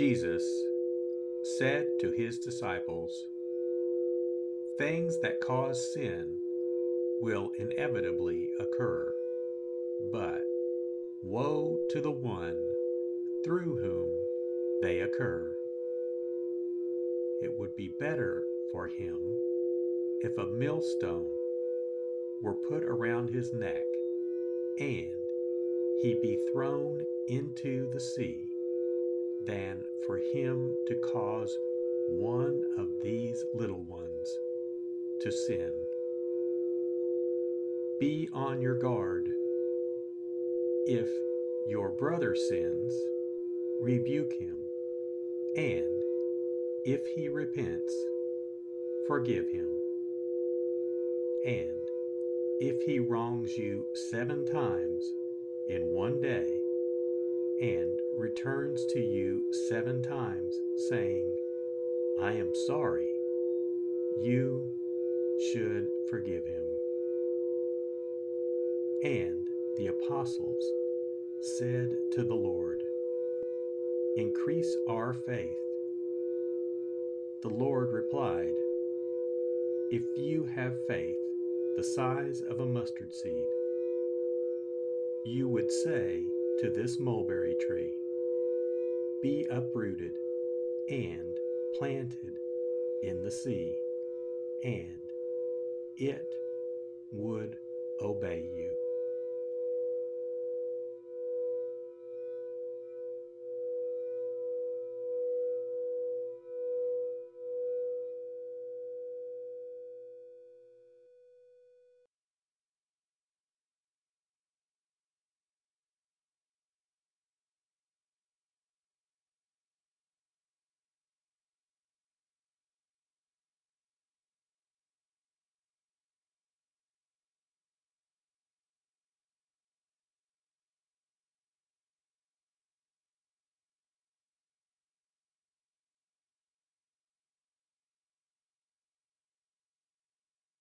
Jesus said to his disciples, Things that cause sin will inevitably occur, but woe to the one through whom they occur. It would be better for him if a millstone were put around his neck and he be thrown into the sea than for him to cause one of these little ones to sin. Be on your guard. If your brother sins, rebuke him, and if he repents, forgive him. And if he wrongs you seven times in one day, and returns to you seven times, saying, I am sorry, you should forgive him. And the apostles said to the Lord, Increase our faith. The Lord replied, If you have faith the size of a mustard seed, you would say to this mulberry tree, Be uprooted and planted in the sea, and it would obey you.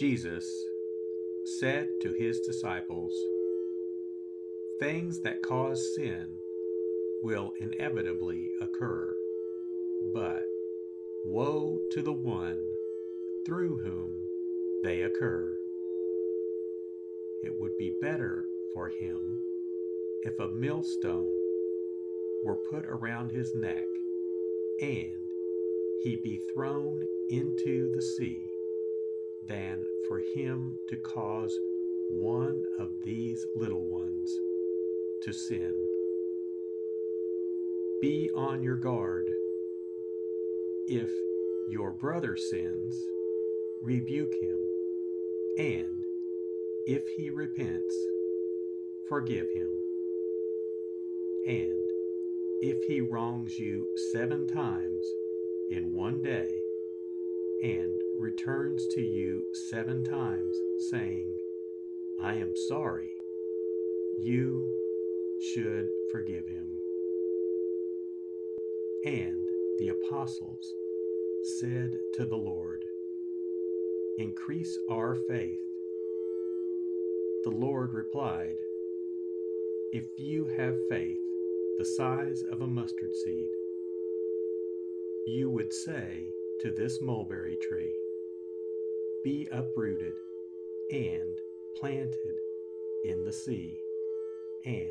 Jesus said to his disciples, Things that cause sin will inevitably occur, but woe to the one through whom they occur. It would be better for him if a millstone were put around his neck and he be thrown into the sea than for him to cause one of these little ones to sin. Be on your guard. If your brother sins, rebuke him, and if he repents, forgive him. And if he wrongs you seven times in one day, and returns to you seven times, saying, I am sorry, you should forgive him. And the apostles said to the Lord, Increase our faith. The Lord replied, If you have faith the size of a mustard seed, you would say to this mulberry tree, Be uprooted and planted in the sea, and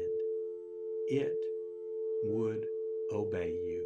it would obey you.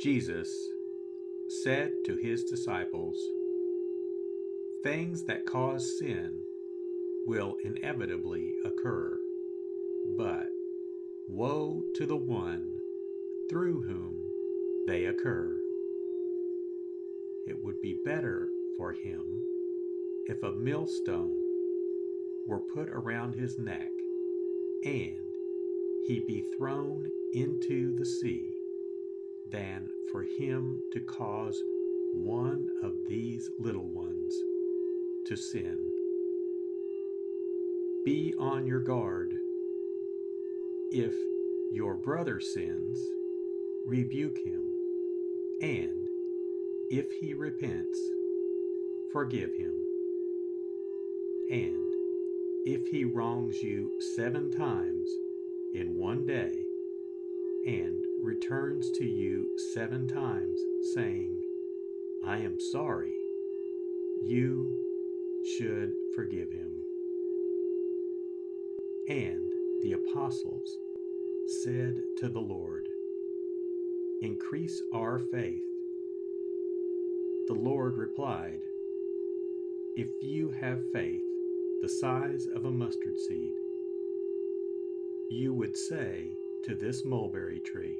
Jesus said to his disciples, Things that cause sin will inevitably occur, but woe to the one through whom they occur. It would be better for him if a millstone were put around his neck and he be thrown into the sea than for him to cause one of these little ones to sin. Be on your guard. If your brother sins, rebuke him, and if he repents, forgive him. And if he wrongs you seven times in one day, and returns to you seven times, saying, I am sorry, you should forgive him. And the apostles said to the Lord, Increase our faith. The Lord replied, If you have faith the size of a mustard seed, you would say to this mulberry tree,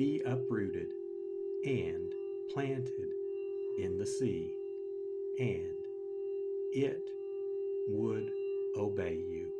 Be uprooted and planted in the sea, and it would obey you.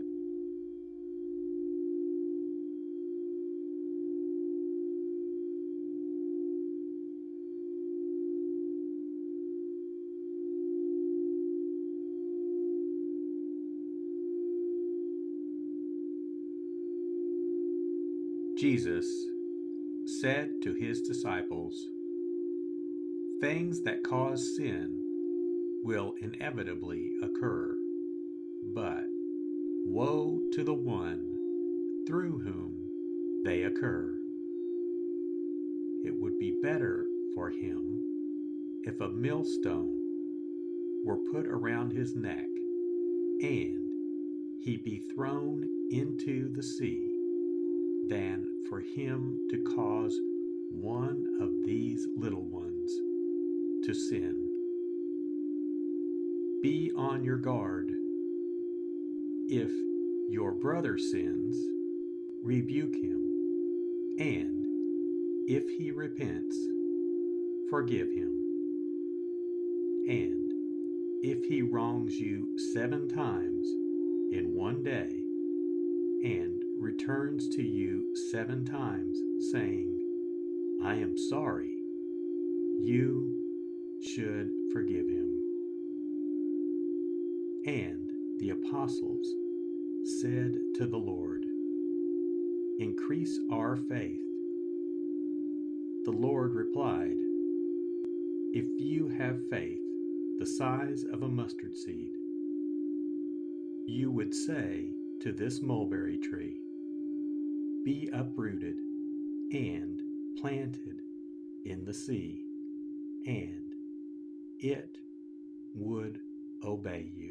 Jesus said to his disciples, Things that cause sin will inevitably occur, but woe to the one through whom they occur. It would be better for him if a millstone were put around his neck and he be thrown into the sea than for him to cause one of these little ones to sin. Be on your guard. If your brother sins, rebuke him, and if he repents, forgive him. And if he wrongs you seven times in one day, and returns to you seven times, saying, I am sorry, you should forgive him. And the apostles said to the Lord, Increase our faith. The Lord replied, If you have faith the size of a mustard seed, you would say to this mulberry tree, be uprooted and planted in the sea, and it would obey you.